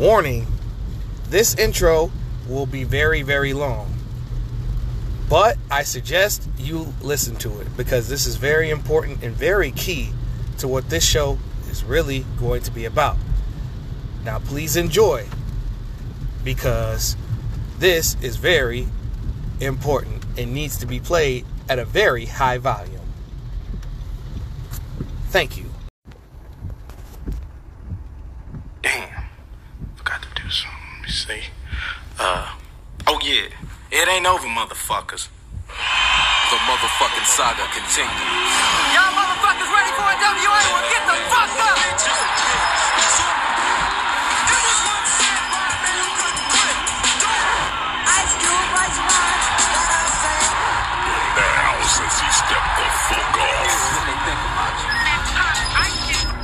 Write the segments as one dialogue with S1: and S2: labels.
S1: Warning this intro will be very, very long. But I suggest you listen to it because this is very important and very key to what this show is really going to be about. Now, please enjoy because this is very important and needs to be played at a very high volume. Thank you.
S2: Damn. Forgot to do something. Let me see. Uh, oh yeah. It ain't over, motherfuckers. The motherfucking saga continues.
S3: Y'all motherfuckers ready for a WA? Well, get the fuck up! Ice Cube, Ice One,
S4: Now, since he stepped the fuck off.
S2: Here's what they think about you.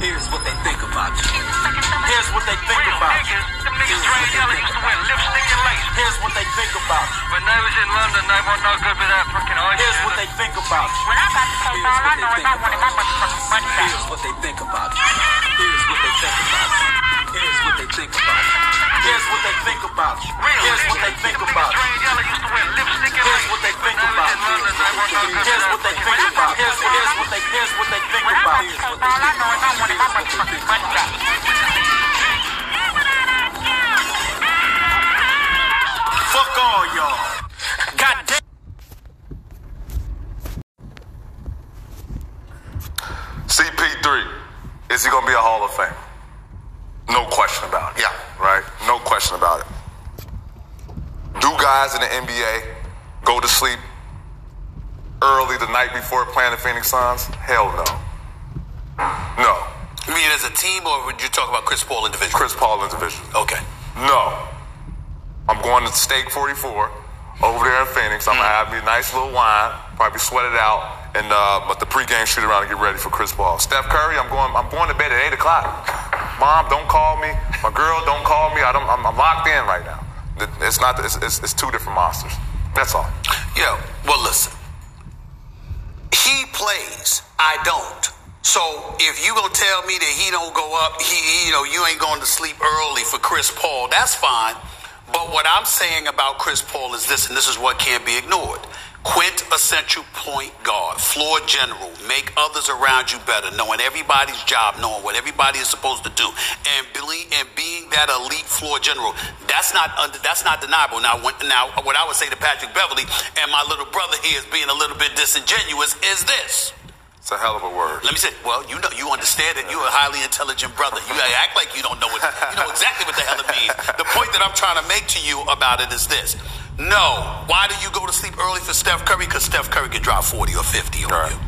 S2: Here's what they think about you. Here's what they think about you. Here's what they think about you.
S5: When they was in London, they weren't no good with that freaking ice.
S2: Here's what they think about you.
S5: When I got to take all I know is I wanted my motherfucking money back.
S2: Here's what they think about you. Here's what they think about you. Here's what they think about you. Here's what they think about you. Here's what they think about you.
S5: Train Yellow used to wear lipstick and
S2: Here's
S5: lace.
S2: what they think
S5: When
S2: about
S5: they was in London, they weren't no good
S2: Here's
S5: with
S2: what they
S5: that.
S2: think about. Here's what here's what they here's what they think
S5: When I
S2: about.
S5: got to take all I know is I wanted my motherfucking money back.
S2: Fuck all y'all. God damn.
S4: CP3, is he gonna be a Hall of Fame? No question about it. Yeah. Right? No question about it. Do guys in the NBA go to sleep early the night before playing the Phoenix Suns? Hell no. No.
S6: You mean as a team, or would you talk about Chris Paul individually?
S4: Chris Paul individually.
S6: Okay.
S4: No. I'm going to Steak 44 over there in Phoenix. I'm gonna have me a nice little wine, probably sweat it out, and uh, but the pregame shoot around and get ready for Chris Paul. Steph Curry, I'm going. I'm going to bed at eight o'clock. Mom, don't call me. My girl, don't call me. I don't. I'm, I'm locked in right now. It's not. It's, it's, it's two different monsters. That's all.
S6: Yeah. Well, listen. He plays. I don't. So if you gonna tell me that he don't go up, he you know you ain't going to sleep early for Chris Paul, that's fine. But what I'm saying about Chris Paul is this, and this is what can't be ignored. Quintessential point guard, floor general, make others around you better, knowing everybody's job, knowing what everybody is supposed to do, and being and being that elite floor general. That's not under, that's not deniable. Now, when, now what I would say to Patrick Beverley and my little brother here is being a little bit disingenuous is this.
S4: It's a hell of a word.
S6: Let me say, well, you know, you understand it. You're a highly intelligent brother. You act like you don't know what, you know exactly what the hell it means. The point that I'm trying to make to you about it is this. No. Why do you go to sleep early for Steph Curry? Because Steph Curry could drop 40 or 50 on
S4: Right.
S6: you.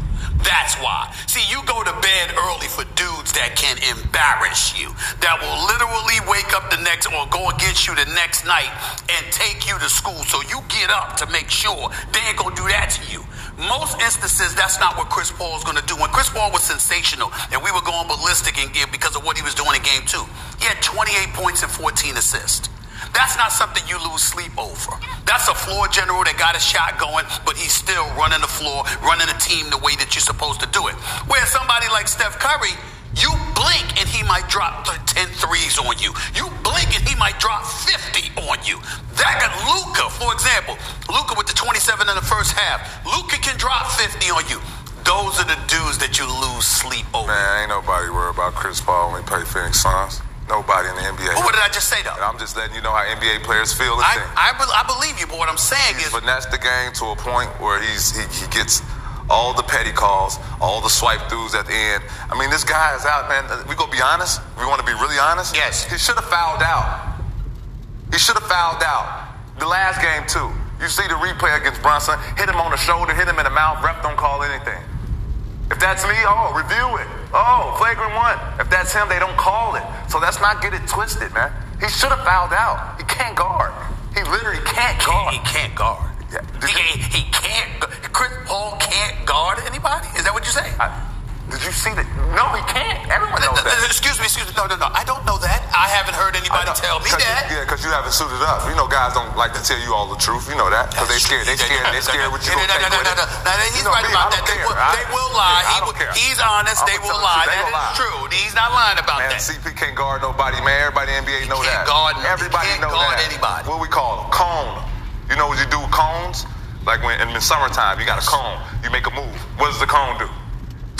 S6: That's why. See, you go to bed early for dudes that can embarrass you, that will literally wake up the next or go against you the next night and take you to school. So you get up to make sure they ain't gonna do that to you. Most instances, that's not what Chris Paul is going to do. When Chris Paul was sensational and we were going ballistic in game because of what he was doing in game two, he had 28 points and 14 assists. That's not something you lose sleep over. That's a floor general that got a shot going, but he's still running the floor, running the team the way that you're supposed to do it. Where somebody like Steph Curry, you blink and he might drop th- 10 threes on you. You blink and he might drop 50 on you. That got Luka, for example. Luka with the 27 in the first half. Luka can drop 50 on you. Those are the dudes that you lose sleep over.
S4: Man, ain't nobody worried about Chris Paul when he play Phoenix Suns. Nobody in the NBA.
S6: But what did I just say though?
S4: I'm just letting you know how NBA players feel and
S6: I,
S4: think.
S6: I, be- I believe you, but what I'm saying
S4: He's
S6: is
S4: finessed the game to a point where he's he, he gets all the petty calls, all the swipe throughs at the end. I mean, this guy is out, man. We gonna be honest. We want to be really honest.
S6: Yes.
S4: He should have fouled out. He should have fouled out. The last game too. You see the replay against Brunson. Hit him on the shoulder. Hit him in the mouth. Ref don't call anything. If that's me, oh, review it. Oh, flagrant one. If that's him, they don't call it. So let's not get it twisted, man. He should have fouled out. He can't guard. He literally can't guard.
S6: he can't guard.
S4: Yeah.
S6: He, he can't. Chris Paul can't guard anybody. Is that what you say?
S4: I, Did you see that? No, he can't. Everyone knows that.
S6: Excuse me, excuse me. No, no, no. I don't know that. I haven't heard anybody tell me that.
S4: You, yeah, because you haven't suited up. You know, guys don't like to tell you all the truth. You know that because they scared. They scared. They scared what you
S6: no,
S4: gonna
S6: no,
S4: take
S6: no,
S4: with
S6: no, no,
S4: it.
S6: no, no. He's right about that. They will, they will lie. He will- he's honest. They will lie. That is true. He's not lying about
S4: Man,
S6: that.
S4: CP can't guard nobody, man. Everybody in the NBA know
S6: can't
S4: that.
S6: guard-
S4: Everybody
S6: can't guard
S4: that.
S6: anybody.
S4: What we call them? Cone. You know what you do with cones? Like when in the summertime, you got a cone. You make a move. What does the cone do?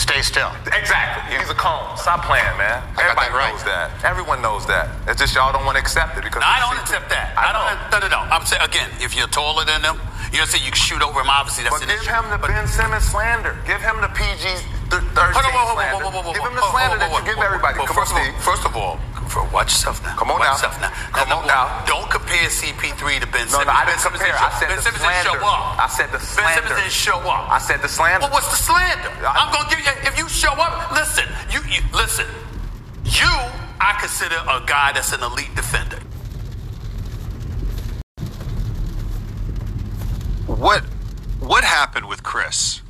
S6: Stay still.
S4: Exactly. He's a cone. Stop playing, man. Everybody
S6: that right.
S4: knows that. Everyone knows that. It's just y'all don't want to accept it because
S6: I don't accept that. I
S4: I
S6: don't. No, no, no. I'm saying again, if you're taller than them, you know, say you can shoot over him. Obviously, that's
S4: But
S6: an
S4: give
S6: issue.
S4: him the Ben Simmons slander. Give him the PG th- 13
S6: Hold on, whoa, whoa,
S4: slander. Give him the slander that you give everybody.
S6: First of all, first of all, for, watch yourself now.
S4: Come on
S6: watch
S4: now.
S6: yourself now.
S4: Come
S6: Now,
S4: on now.
S6: one, Don't compare CP3 to Ben
S4: No,
S6: Simmons.
S4: no, I
S6: Ben
S4: didn't
S6: Simmons
S4: compare.
S6: didn't
S4: I said
S6: Ben
S4: the
S6: Simmons didn't show
S4: slander.
S6: up.
S4: I said the
S6: Ben Simmons
S4: slander.
S6: didn't show up.
S4: I said the slander.
S6: Well, what's the slander?
S4: I-
S6: I'm gonna give you. If you show up, listen. You, you listen. You, I consider a guy that's an elite defender.
S7: What what happened with Chris?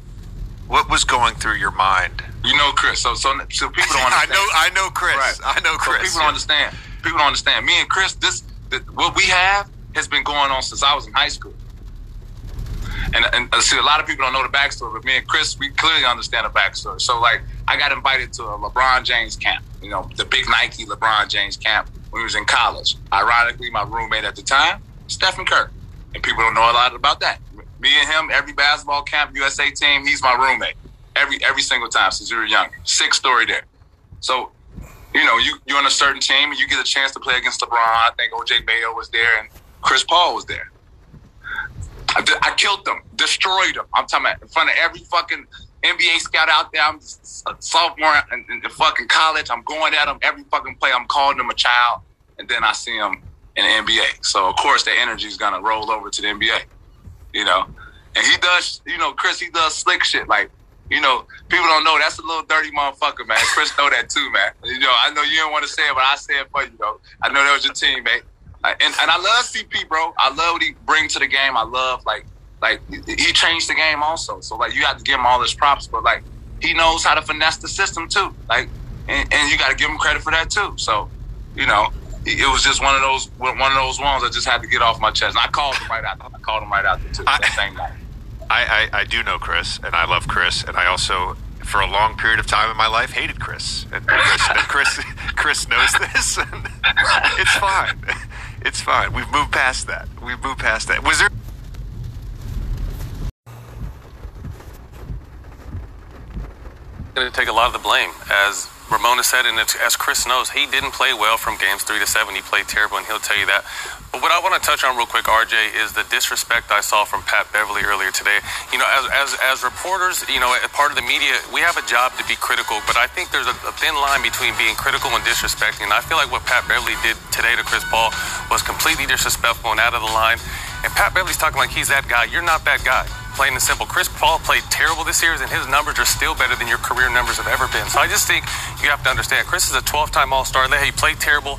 S7: What was going through your mind?
S8: You know Chris, so so, so people don't
S7: I
S8: understand.
S7: know I know Chris.
S8: Right.
S7: I know
S8: So
S7: Chris.
S8: people don't understand. People don't understand. Me and Chris, this the, what we have has been going on since I was in high school. And, and uh, see, a lot of people don't know the backstory, but me and Chris, we clearly understand the backstory. So, like, I got invited to a LeBron James camp, you know, the big Nike LeBron James camp when he was in college. Ironically, my roommate at the time, Stephen Curry. And people don't know a lot about that. Me and him, every basketball camp, USA team, he's my roommate. Every every single time since we were young. Sick story there. So, you know, you, you're on a certain team and you get a chance to play against LeBron. I think OJ Mayo was there and Chris Paul was there. I, I killed them, destroyed them. I'm talking about in front of every fucking NBA scout out there. I'm a sophomore in, in, in fucking college. I'm going at them every fucking play. I'm calling them a child, and then I see them in the NBA. So of course that energy is gonna roll over to the NBA. You know, and he does. You know, Chris, he does slick shit like. You know, people don't know that's a little dirty motherfucker, man. Chris know that too, man. You know, I know you don't want to say it, but I say it for you, though. I know that was your teammate. And, and I love CP, bro. I love what he brings to the game. I love like like he changed the game also. So like you have to give him all his props, but like he knows how to finesse the system too. Like and, and you got to give him credit for that too. So you know it was just one of those one of those ones I just had to get off my chest. And I called him right out. I called him right out there too.
S7: I-
S8: same night.
S7: I, I, I do know Chris, and I love Chris, and I also, for a long period of time in my life, hated Chris. And Chris, Chris, Chris knows this, and it's fine. It's fine. We've moved past that. We've moved past that. Was there?
S9: Going to take a lot of the blame. As Ramona said, and as Chris knows, he didn't play well from games three to seven. He played terrible, and he'll tell you that. But what I want to touch on real quick, RJ, is the disrespect I saw from Pat Beverley earlier today. You know, as, as, as reporters, you know, part of the media, we have a job to be critical, but I think there's a, a thin line between being critical and disrespecting. And I feel like what Pat Beverley did today to Chris Paul was completely disrespectful and out of the line. And Pat Beverley's talking like he's that guy. You're not that guy plain and simple. Chris Paul played terrible this year, and his numbers are still better than your career numbers have ever been. So I just think you have to understand Chris is a 12 time All Star. He played terrible.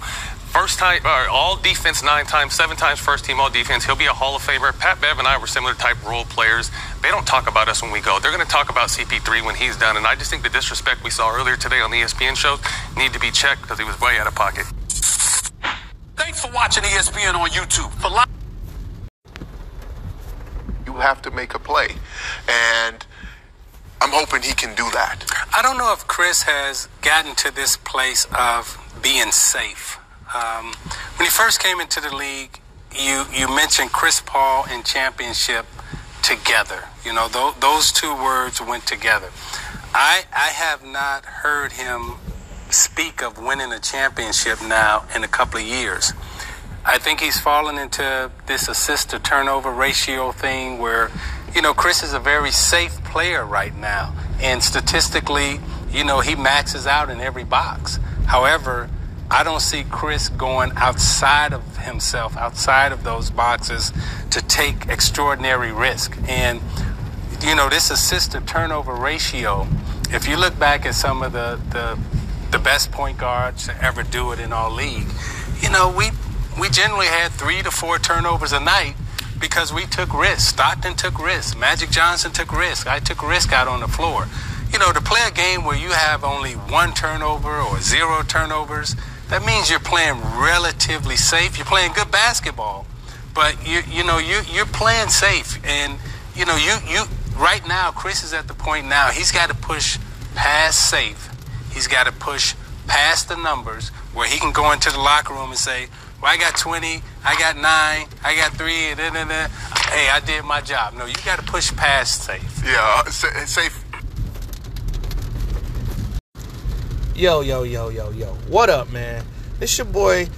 S9: First time, or all defense nine times, seven times first team all defense. He'll be a Hall of Famer. Pat Bev and I were similar type role players. They don't talk about us when we go. They're going to talk about CP3 when he's done. And I just think the disrespect we saw earlier today on the ESPN show need to be checked because he was way out of pocket.
S6: Thanks for watching ESPN on YouTube. For
S10: have to make a play. And I'm hoping he can do that.
S11: I don't know if Chris has gotten to this place of being safe. Um, when he first came into the league, you you mentioned Chris Paul and championship together. You know, th- those two words went together. I I have not heard him speak of winning a championship now in a couple of years. I think he's fallen into this assist to turnover ratio thing where, you know, Chris is a very safe player right now. And statistically, you know, he maxes out in every box. However, I don't see Chris going outside of himself, outside of those boxes to take extraordinary risk. And, you know, this assist to turnover ratio, if you look back at some of the, the, the best point guards to ever do it in our league, you know, we we generally had three to four turnovers a night because we took risks. Stockton took risks. Magic Johnson took risks. I took risk out on the floor. you know, to play a game where you have only one turnover or zero turnovers, that means you're playing relatively safe. You're playing good basketball, but you you know you you're playing safe, and you know you you right now Chris is at the point now he's got to push past safe. He's got to push past the numbers where he can go into the locker room and say, "Well, I got 20, I got nine, I got three, da, da, da. hey, I did my job." No, you got to push past safe.
S10: Yeah, uh, safe.
S12: Yo, yo, yo, yo, yo. What up, man? It's your boy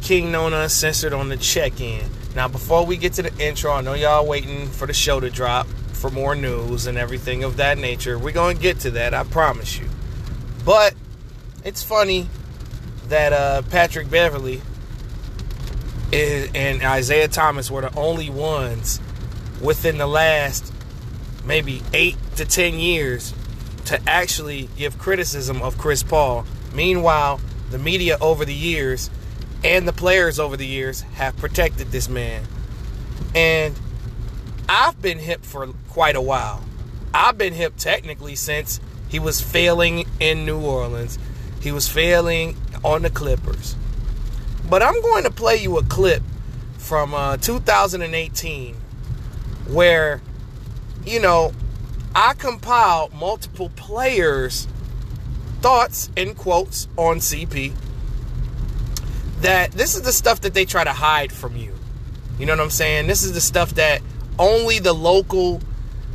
S12: King Nona Uncensored on the check-in. Now, before we get to the intro, I know y'all waiting for the show to drop for more news and everything of that nature. We're gonna get to that, I promise you. But it's funny that uh, Patrick Beverley is, and Isaiah Thomas were the only ones within the last maybe eight to ten years to actually give criticism of Chris Paul. Meanwhile, the media over the years and the players over the years have protected this man. And I've been hip for quite a while. I've been hip technically since he was failing in New Orleans. He was failing on the Clippers. But I'm going to play you a clip from uh, 2018 where, you know, I compiled multiple players' thoughts and quotes on CP. That this is the stuff that they try to hide from you. You know what I'm saying? This is the stuff that only the local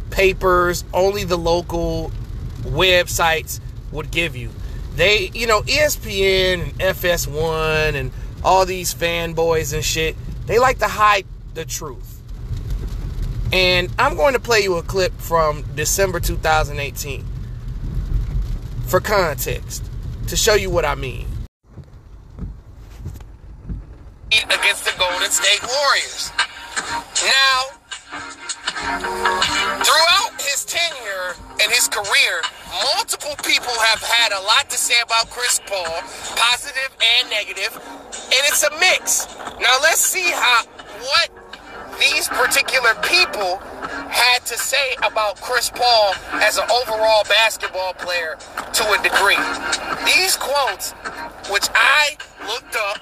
S12: papers, only the local websites would give you. They, you know, ESPN and FS1 and all these fanboys and shit, they like to hide the truth. And I'm going to play you a clip from December 2018 for context to show you what I mean.
S1: Against the Golden State Warriors. Now, throughout his tenure and his career, multiple people have had a lot to say about Chris Paul, positive and negative, and it's a mix. Now let's see how what these particular people had to say about Chris Paul as an overall basketball player to a degree. These quotes, which I looked up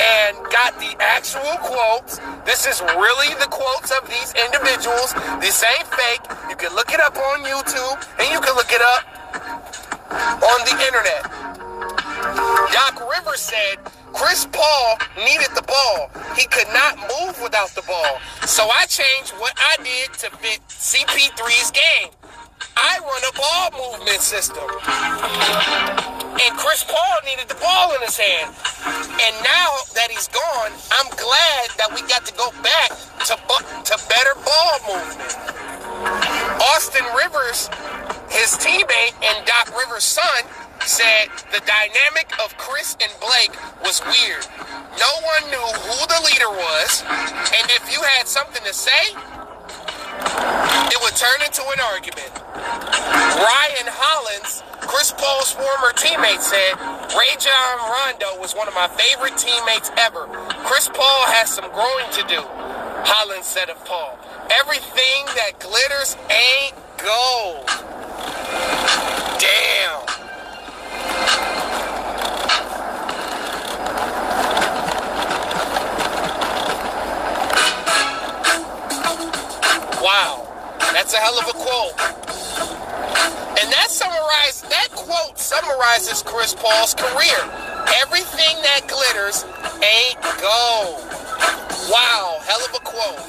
S1: and got the actual quotes. This is really the quotes of these individuals. This ain't fake. You can look it up on YouTube and you can look it up on the internet. Doc Rivers said Chris Paul needed the ball. He could not move without the ball. So I changed what I did to fit CP3's game. I run a ball movement system. And Chris Paul needed the ball in his hand. And now that he's gone, I'm glad that we got to go back to, to better ball movement. Austin Rivers, his teammate and Doc Rivers' son, said the dynamic of Chris and Blake was weird. No one knew who the leader was, and if you had something to say, it would turn into an argument. Ryan Hollins, Chris Paul's former teammate, said Rajon Rondo was one of my favorite teammates ever. Chris Paul has some growing to do, Hollins said of Paul. Everything that glitters ain't gold. Wow. That's a hell of a quote. And that summarized that quote summarizes Chris Paul's career. Everything that glitters ain't gold. Wow, hell of a quote.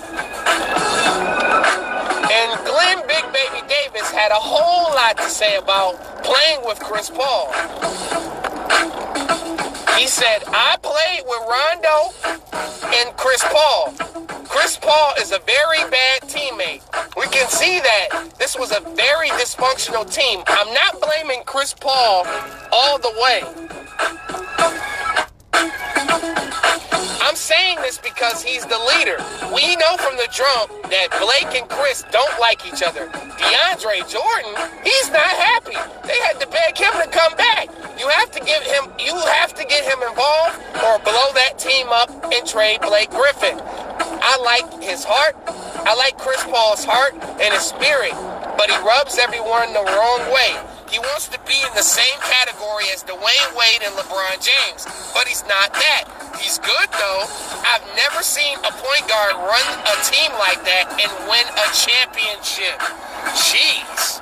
S1: And Glenn Big Baby Davis had a whole lot to say about playing with Chris Paul. He said, I played with Rondo and Chris Paul. Chris Paul is a very bad teammate. We can see that this was a very dysfunctional team. I'm not blaming Chris Paul all the way. I'm saying this because he's the leader. We know from the jump that Blake and Chris don't like each other. DeAndre Jordan, he's not happy. They had to beg him to come back. You have to give him you have to get him involved or blow that team up and trade Blake Griffin. I like his heart. I like Chris Paul's heart and his spirit. but he rubs everyone the wrong way. He wants to be in the same category as Dwyane Wade and LeBron James, but he's not that. He's good though. I've never seen a point guard run a team like that and win a championship. Jeez.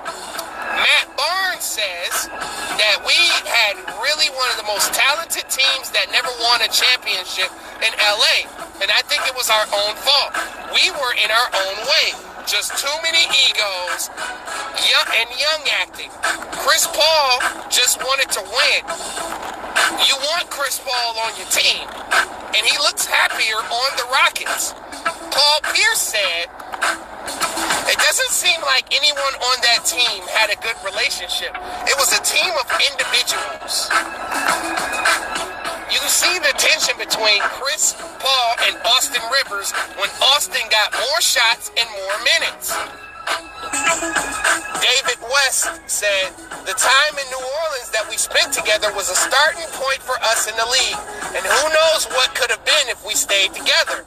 S1: Matt Barnes says that we had really one of the most talented teams that never won a championship in LA. And I think it was our own fault. We were in our own way. Just too many egos young, and young acting. Chris Paul just wanted to win. You want Chris Paul on your team. And he looks happier on the Rockets. Paul Pierce said it doesn't seem like anyone on that team had a good relationship. It was a team of individuals. You see the tension between Chris Paul and Austin Rivers when Austin got more shots and more minutes. David West said, The time in New Orleans that we spent together was a starting point for us in the league, and who knows what could have been if we stayed together.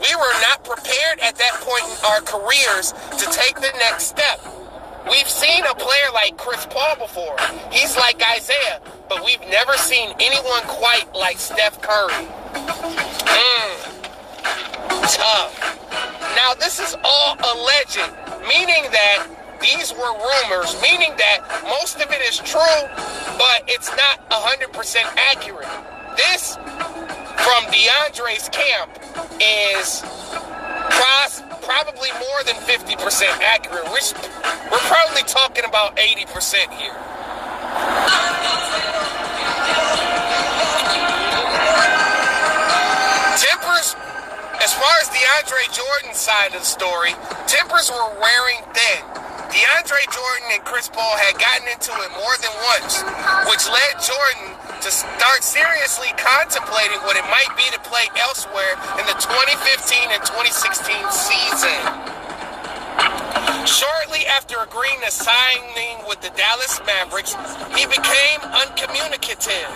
S1: We were not prepared at that point in our careers to take the next step. We've seen a player like Chris Paul before. He's like Isaiah, but we've never seen anyone quite like Steph Curry. Mm. Tough. Now, this is all alleged, meaning that these were rumors, meaning that most of it is true, but it's not 100% accurate. This, from DeAndre's camp, is pros- probably more than 50% accurate. We're, we're probably talking about 80% here. Tempers, as far as DeAndre Jordan side of the story, tempers were wearing thin. DeAndre Jordan and Chris Paul had gotten into it more than once, which led Jordan to start seriously contemplating what it might be to play elsewhere in the 2015 and 2016 season. Shortly after agreeing to signing with the Dallas Mavericks, he became uncommunicative.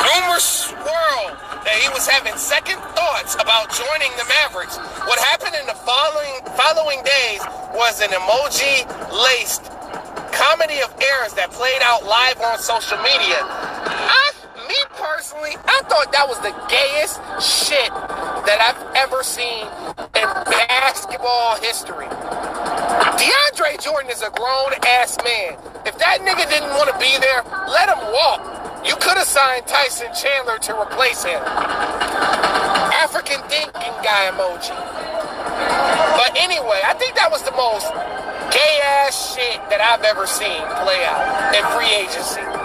S1: Rumors swirled that he was having second thoughts about joining the Mavericks. What happened in the following following days was an emoji-laced comedy of errors that played out live on social media. I, personally, I thought that was the gayest shit that I've ever seen in basketball history. DeAndre Jordan is a grown ass man. If that nigga didn't want to be there, let him walk. You could have signed Tyson Chandler to replace him. African thinking guy emoji. But anyway, I think that was the most gay ass shit that I've ever seen play out in free agency.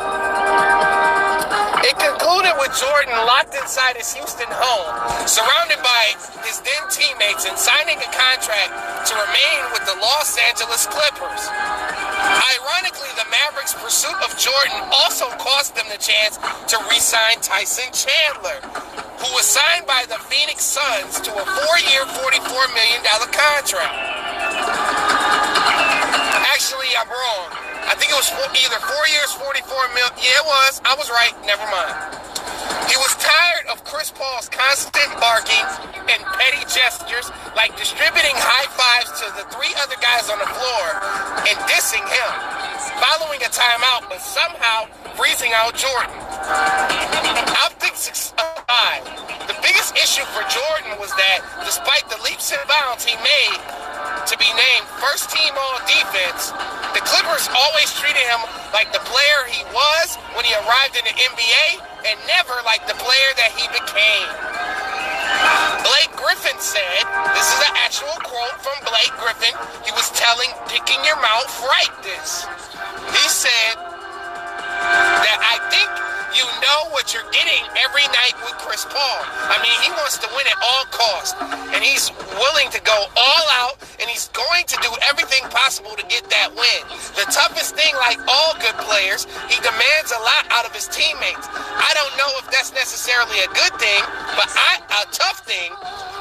S1: It concluded with Jordan locked inside his Houston home, surrounded by his then teammates, and signing a contract to remain with the Los Angeles Clippers. Ironically, the Mavericks' pursuit of Jordan also cost them the chance to re-sign Tyson Chandler, who was signed by the Phoenix Suns to a four-year, $44 million contract. Actually, I'm wrong. I think it was four, either four years, 44 mil. Yeah, it was. I was right. Never mind. He was tired of Chris Paul's constant barking and petty gestures, like distributing high fives to the three other guys on the floor and dissing him, following a timeout, but somehow freezing out Jordan. Optics aside, the biggest issue for Jordan was that despite the leaps and bounds he made to be named first team all defense, the Clippers always treated him like the player he was when he arrived in the NBA and never like the player that he became. Blake Griffin said, this is an actual quote from Blake Griffin. He was telling Picking Your Mouth Right this. He said that I think know what you're getting every night with Chris Paul. I mean, he wants to win at all costs, and he's willing to go all out, and he's going to do everything possible to get that win. The toughest thing, like all good players, he demands a lot out of his teammates. I don't know if that's necessarily a good thing, but I, a tough thing,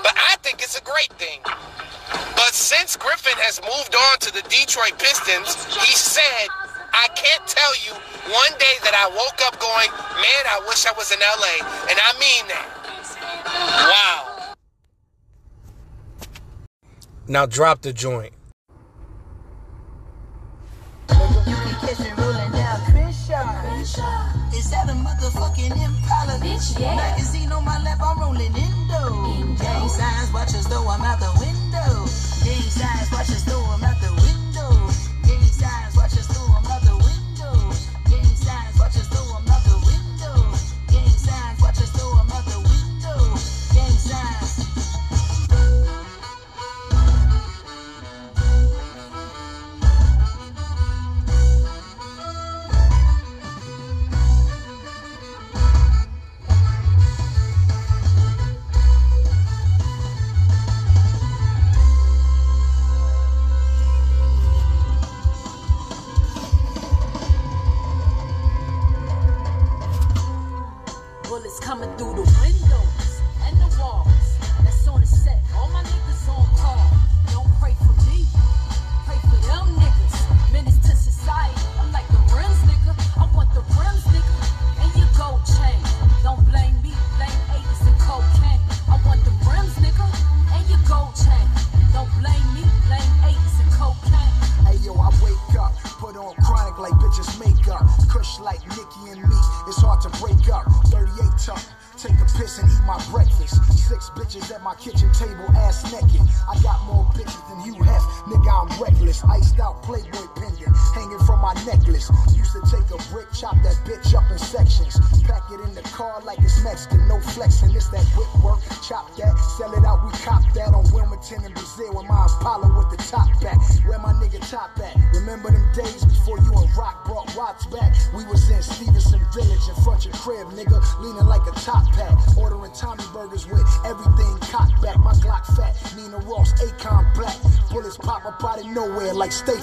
S1: but I think it's a great thing. But since Griffin has moved on to the Detroit Pistons, he said, I can't tell you one day that I woke up going, man, I wish I was in LA. And I mean that. Wow.
S13: Now drop the joint.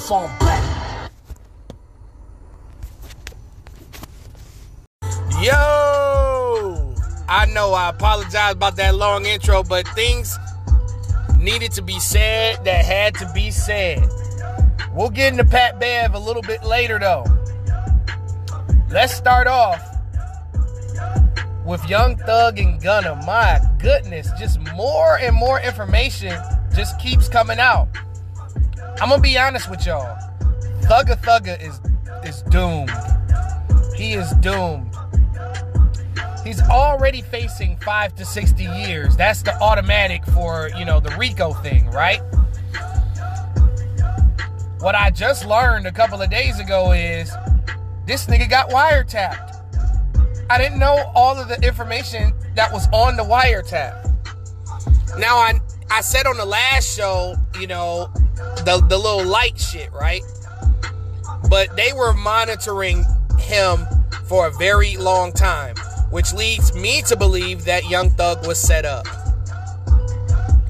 S14: Yo! I
S1: know I apologize about that long intro, but things needed to be said that had to be said. We'll get into Pat Bev a little bit later, though. Let's start off with Young Thug and Gunna. My goodness, just more and more information just keeps coming out. I'm gonna be honest with y'all. Thugga Thugga is is doomed. He is doomed. He's already facing five to 60 years. That's the automatic for, you know, the RICO thing, right? What I just learned a couple of days ago is this nigga got wiretapped. I didn't know all of the information that was on the wiretap. Now I I said on the last show, you know, the the little light shit, right? But they were monitoring him for a very long time, which leads me to believe that Young Thug was set up.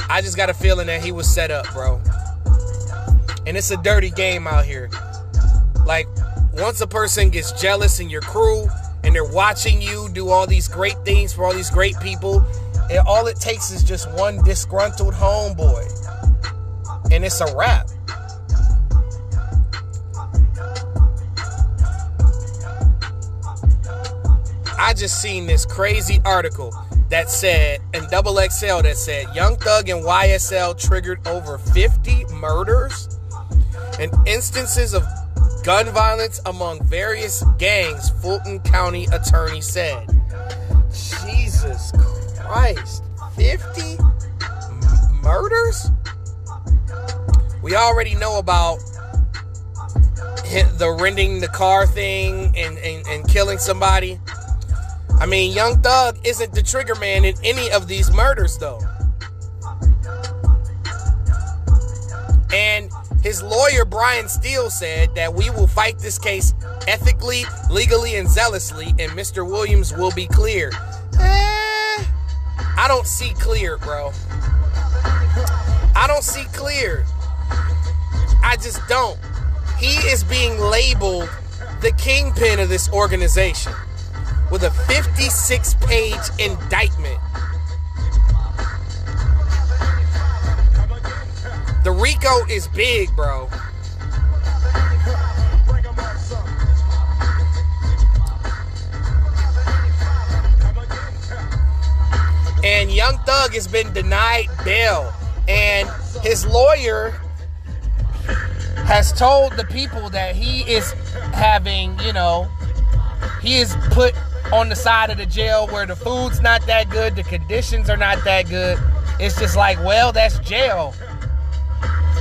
S1: I just got a feeling that he was set up, bro. And it's a dirty game out here. Like, once a person gets jealous in your crew and they're watching you do all these great things for all these great people, and all it takes is just one disgruntled homeboy. And it's a wrap. I just seen this crazy article that said, and double XL that said, Young Thug and YSL triggered over 50 murders and instances of gun violence among various gangs, Fulton County attorney said. Jesus Christ. 50 m- murders? We already know about the renting the car thing and, and, and killing somebody. I mean, Young Thug isn't the trigger man in any of these murders, though. And his lawyer, Brian Steele, said that we will fight this case ethically, legally, and zealously, and Mr. Williams will be cleared. Eh, I don't see clear, bro. I don't see clear. I just don't. He is being labeled the kingpin of this organization with a 56 page indictment. The RICO is big, bro. And Young Thug has been denied bail. And his lawyer has told the people that he is having, you know, he is put on the side of the jail where the food's not that good, the conditions are not that good. It's just like, well, that's jail.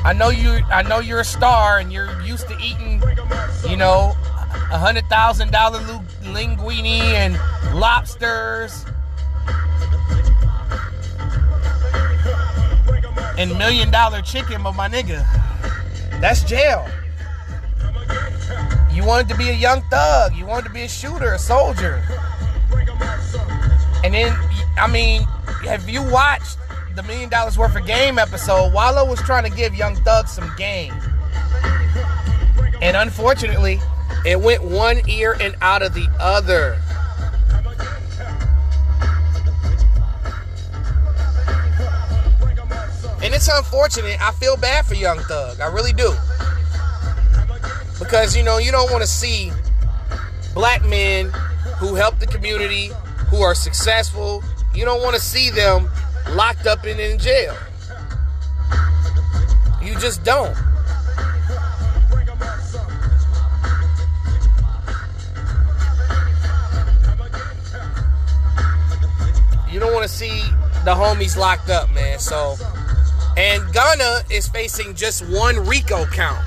S1: I know you. I know you're a star, and you're used to eating, you know, a hundred thousand dollar linguine and lobsters and million dollar chicken, but my nigga, that's jail. You wanted to be a young thug. You wanted to be a shooter, a soldier. And then, I mean, have you watched the Million Dollaz Worth of Game episode? Wallo was trying to give Young Thug some game. And unfortunately, it went one ear and out of the other. And it's unfortunate. I feel bad for Young Thug. I really do. Because, you know, you don't want to see black men who help the community, who are successful, you don't want to see them locked up and in jail. You just don't. You don't want to see the homies locked up, man. So, and Gunna is facing just one RICO count.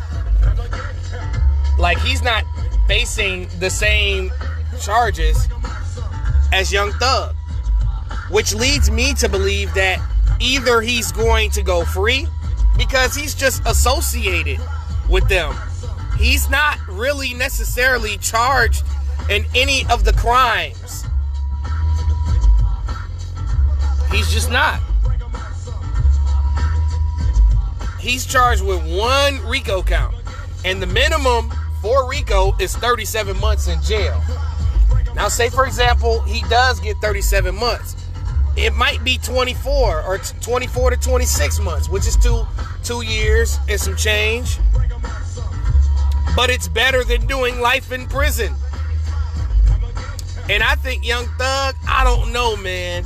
S1: Like he's not facing the same charges as Young Thug, which leads me to believe that either he's going to go free because he's just associated with them. He's not really necessarily charged in any of the crimes. He's just not. He's charged with one RICO count. And the minimum for RICO is 37 months in jail. Now, say for example, he does get 37 months. It might be 24 or 24 to 26 months, which is two two years and some change. But it's better than doing life in prison. And I think Young Thug, I don't know, man.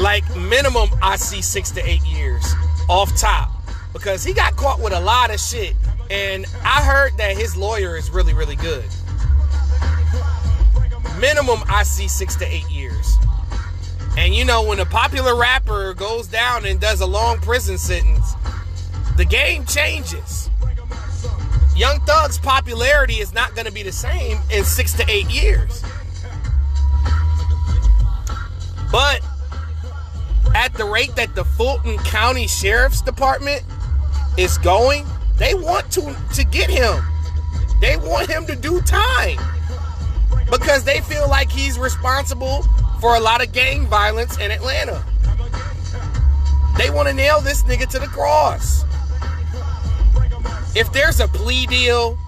S1: Like minimum, I see six to eight years off top because he got caught with a lot of shit. And I heard that his lawyer is really, really good. Minimum, I see six to eight years. And you know, when a popular rapper goes down and does a long prison sentence, the game changes. Young Thug's popularity is not going to be the same in six to eight years. But at the rate that the Fulton County Sheriff's Department is going, they want to to get him. They want him to do time because they feel like he's responsible for a lot of gang violence in Atlanta. They want to nail this nigga to the cross. If there's a plea deal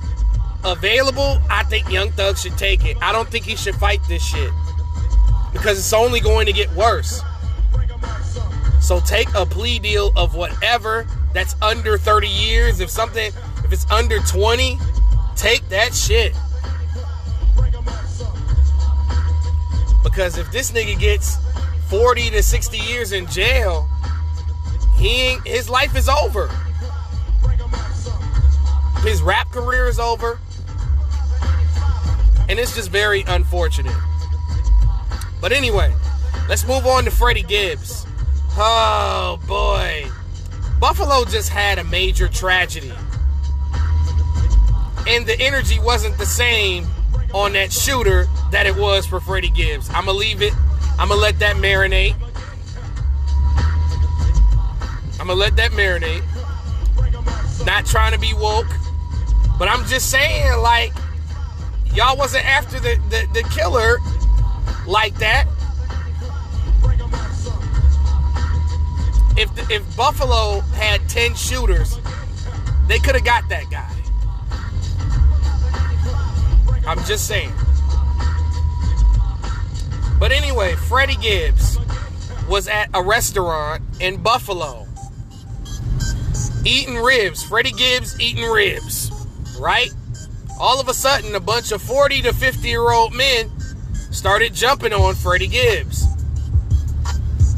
S1: available, I think Young Thug should take it. I don't think he should fight this shit because it's only going to get worse. So take a plea deal of whatever that's under 30 years. If something, if it's under 20, take that shit. Because if this nigga gets 40 to 60 years in jail, he his life is over. His rap career is over. And it's just very unfortunate. But anyway, let's move on to Freddie Gibbs. Oh boy. Buffalo just had a major tragedy. And the energy wasn't the same on that shooter that it was for Freddie Gibbs. I'm going to leave it. I'm going to let that marinate. I'm going to let that marinate. Not trying to be woke, but I'm just saying, like, y'all wasn't after the, the, the killer like that. If if Buffalo had 10 shooters, they could have got that guy. I'm just saying. But anyway, Freddie Gibbs was at a restaurant in Buffalo eating ribs. Freddie Gibbs eating ribs, right? All of a sudden, a bunch of 40 to 50 year old men started jumping on Freddie Gibbs.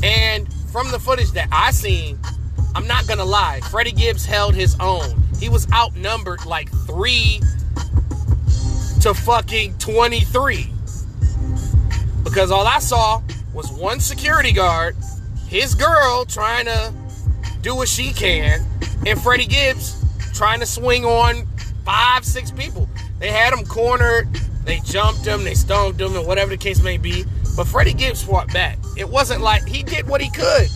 S1: And from the footage that I seen, I'm not gonna lie, Freddie Gibbs held his own. He was outnumbered like three to fucking 23. Because all I saw was one security guard, his girl trying to do what she can, and Freddie Gibbs trying to swing on five, six people. They had him cornered, they jumped him, they stomped him, and whatever the case may be. But Freddie Gibbs fought back. It wasn't like he did what he could.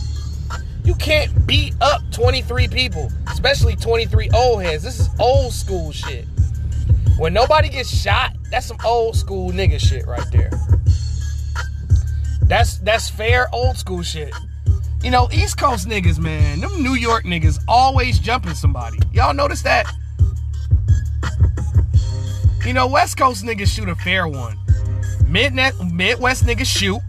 S1: You can't beat up 23 people, especially 23 old heads. This is old school shit. When nobody gets shot, that's some old school nigga shit right there. That's that's fair old school shit. You know, East Coast niggas, man, them New York niggas always jumping somebody. Y'all notice that? You know, West Coast niggas shoot a fair one. Mid Midwest niggas shoot.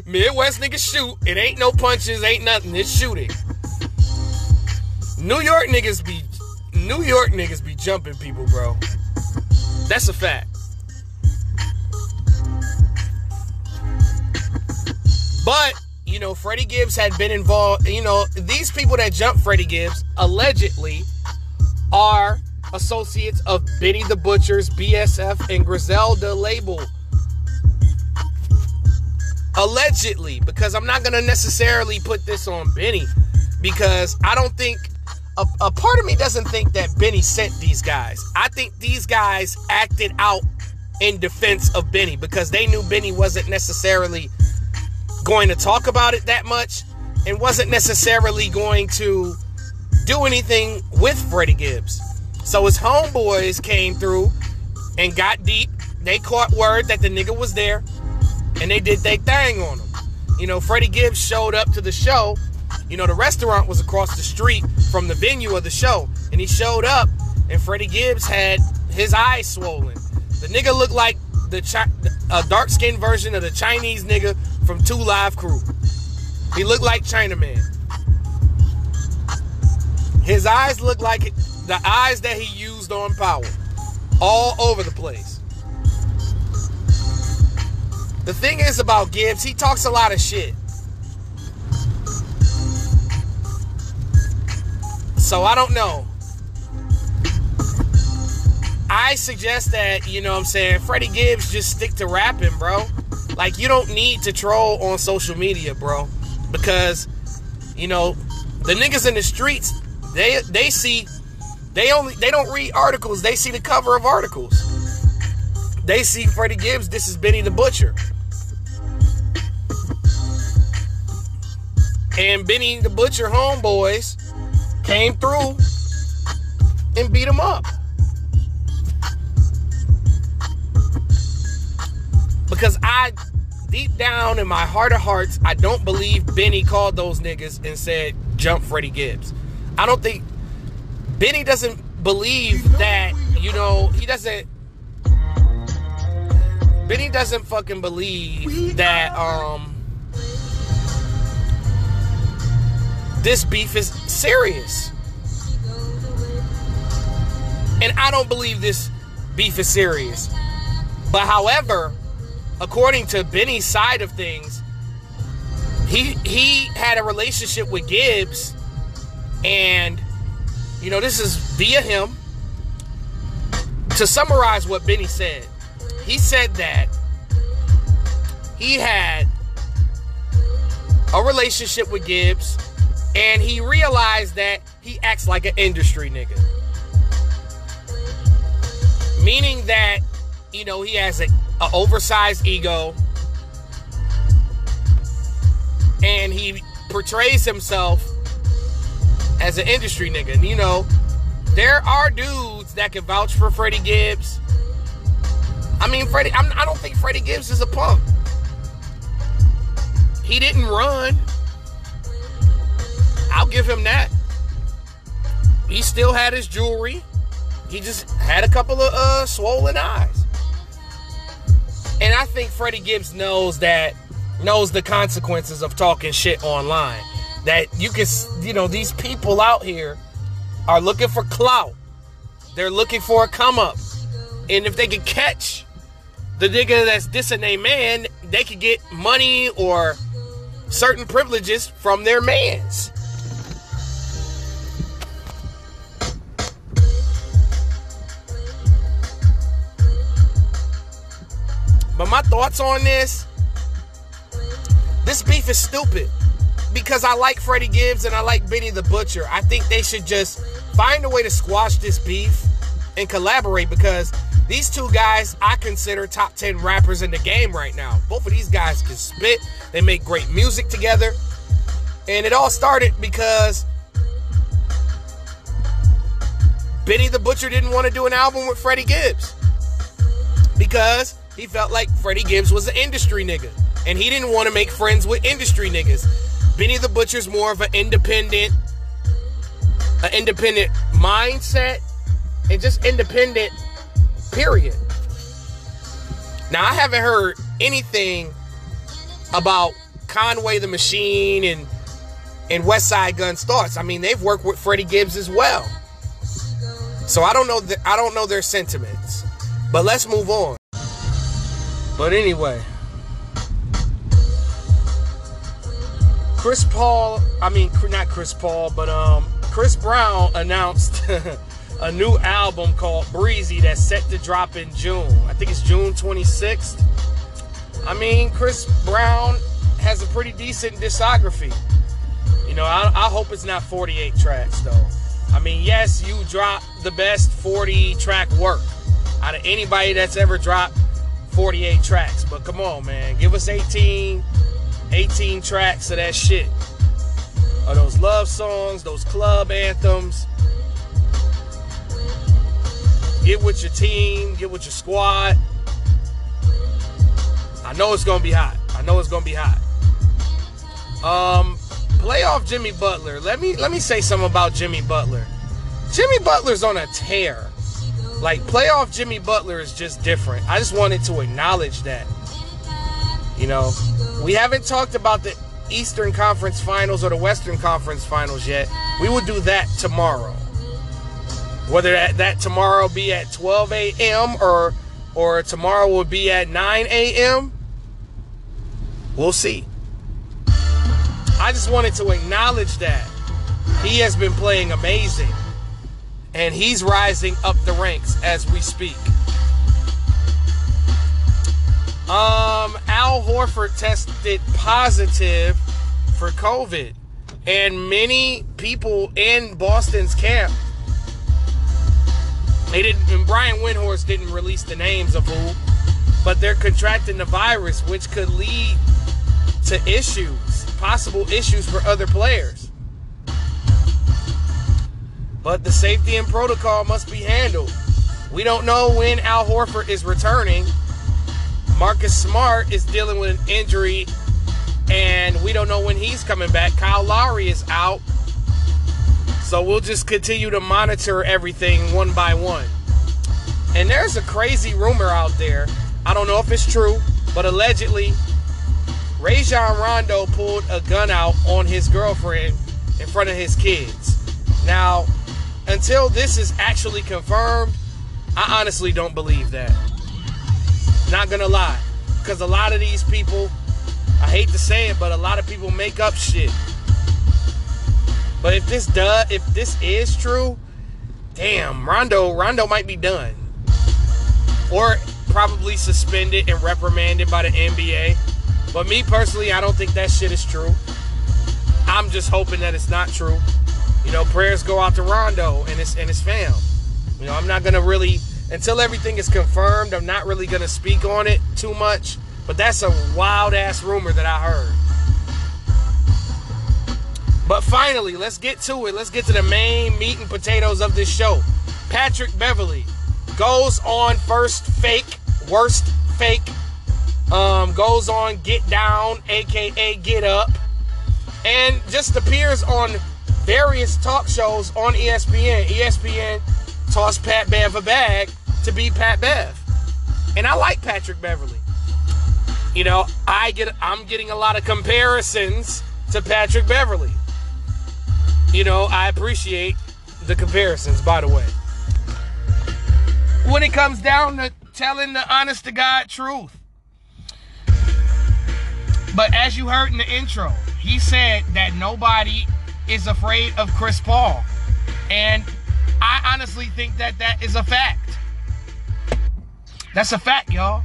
S1: Midwest niggas shoot. It ain't no punches, ain't nothing. It's shooting. New York niggas be New York niggas be jumping people, bro. That's a fact. But, you know, Freddie Gibbs had been involved. You know, these people that jumped Freddie Gibbs allegedly are associates of Benny the Butcher's BSF and Griselda label. Allegedly, because I'm not going to necessarily put this on Benny, because I don't think a, a, part of me doesn't think that Benny sent these guys. I think these guys acted out in defense of Benny because they knew Benny wasn't necessarily going to talk about it that much and wasn't necessarily going to do anything with Freddie Gibbs. So his homeboys came through and got deep. They caught word that the nigga was there and they did their thing on him. You know, Freddie Gibbs showed up to the show. You know, the restaurant was across the street from the venue of the show. And he showed up and Freddie Gibbs had his eyes swollen. The nigga looked like the chi- a dark skinned version of the Chinese nigga from Two Live Crew. He looked like Chinaman. His eyes looked like the eyes that he used on Power, all over the place. The thing is about Gibbs, he talks a lot of shit. So I don't know. I suggest that, you know what I'm saying, Freddie Gibbs just stick to rapping, bro. Like you don't need to troll on social media, bro. Because, you know, the niggas in the streets, they they see they only they don't read articles, they see the cover of articles. They see Freddie Gibbs, this is Benny the Butcher. And Benny the Butcher homeboys came through and beat him up. Because I, deep down in my heart of hearts, I don't believe Benny called those niggas and said, jump Freddie Gibbs. I don't think, Benny doesn't believe that, you know, he doesn't, Benny doesn't fucking believe that, um, this beef is serious. And I don't believe this beef is serious. But however, according to Benny's side of things, he he had a relationship with Gibbs and you know, this is via him. To summarize what Benny said, he said that he had a relationship with Gibbs and he realized that he acts like an industry nigga. Meaning that, you know, he has a, a oversized ego and he portrays himself as an industry nigga. And, you know, there are dudes that can vouch for Freddie Gibbs. I mean, Freddie, I'm, I don't think Freddie Gibbs is a punk. He didn't run. I'll give him that. He still had his jewelry. He just had a couple of uh, swollen eyes. And I think Freddie Gibbs knows that, knows the consequences of talking shit online. That you can, you know, these people out here are looking for clout. They're looking for a come up. And if they can catch the nigga that's dissing a man, they could get money or certain privileges from their mans. But my thoughts on this this beef is stupid because I like Freddie Gibbs and I like Benny the Butcher. I think they should just find a way to squash this beef and collaborate because these two guys I consider top 10 rappers in the game right now. Both of these guys can spit, they make great music together. And it all started because Benny the Butcher didn't want to do an album with Freddie Gibbs because he felt like Freddie Gibbs was an industry nigga and he didn't want to make friends with industry niggas. Benny the Butcher's more of an independent, an independent mindset and just independent, period. Now I haven't heard anything about Conway the Machine and and Westside Gunn's thoughts. I mean, they've worked with Freddie Gibbs as well. So I don't know th- I don't know their sentiments. But let's move on. But anyway, Chris Paul, I mean not Chris Paul, but um Chris Brown announced a new album called Breezy that's set to drop in June. I think it's June 26th. I mean, Chris Brown has a pretty decent discography. You know, I, I hope it's not 48 tracks though. I mean, yes, you drop the best 40 track work out of anybody that's ever dropped 48 tracks. But come on, man, give us 18, 18 tracks of that shit. Of those love songs, those club anthems. Get with your team, get with your squad. I know it's gonna be hot. I know it's gonna be hot. Um, playoff Jimmy Butler. Let me let me say something about Jimmy Butler. Jimmy Butler's on a tear. Like playoff Jimmy Butler is just different. I just wanted to acknowledge that. You know, we haven't talked about the Eastern Conference Finals or the Western Conference Finals yet. We will do that tomorrow. Whether that, that tomorrow be at 12 a.m. or or tomorrow will be at 9 a.m. We'll see. I just wanted to acknowledge that he has been playing amazing and he's rising up the ranks as we speak. Um, Al Horford tested positive for COVID, and many people in Boston's camp. They didn't. And Brian Windhorst didn't release the names of who, but they're contracting the virus, which could lead to issues, possible issues for other players. But the safety and protocol must be handled. We don't know when Al Horford is returning. Marcus Smart is dealing with an injury, and we don't know when he's coming back. Kyle Lowry is out. So we'll just continue to monitor everything one by one. And there's a crazy rumor out there. I don't know if it's true, but allegedly, Rajon Rondo pulled a gun out on his girlfriend in front of his kids. Now, until this is actually confirmed, I honestly don't believe that. Not gonna lie. Because a lot of these people, I hate to say it, but a lot of people make up shit. But if this does, if this is true, damn, Rondo, Rondo might be done. Or probably suspended and reprimanded by the NBA. But me personally, I don't think that shit is true. I'm just hoping that it's not true. You know, prayers go out to Rondo and his and his fam. You know, I'm not gonna really until everything is confirmed. I'm not really gonna speak on it too much. But that's a wild ass rumor that I heard. But finally, let's get to it. Let's get to the main meat and potatoes of this show. Patrick Beverley goes on first fake, worst fake. Um, goes on Get Down, aka Get Up, and just appears on various talk shows on ESPN. ESPN tossed Pat Bev a bag to be Pat Bev. And I like Patrick Beverley. You know, I get I'm getting a lot of comparisons to Patrick Beverley. You know, I appreciate the comparisons, by the way. When it comes down to telling the honest to God truth. But as you heard in the intro, he said that nobody is afraid of Chris Paul. And I honestly think that that is a fact. That's a fact, y'all.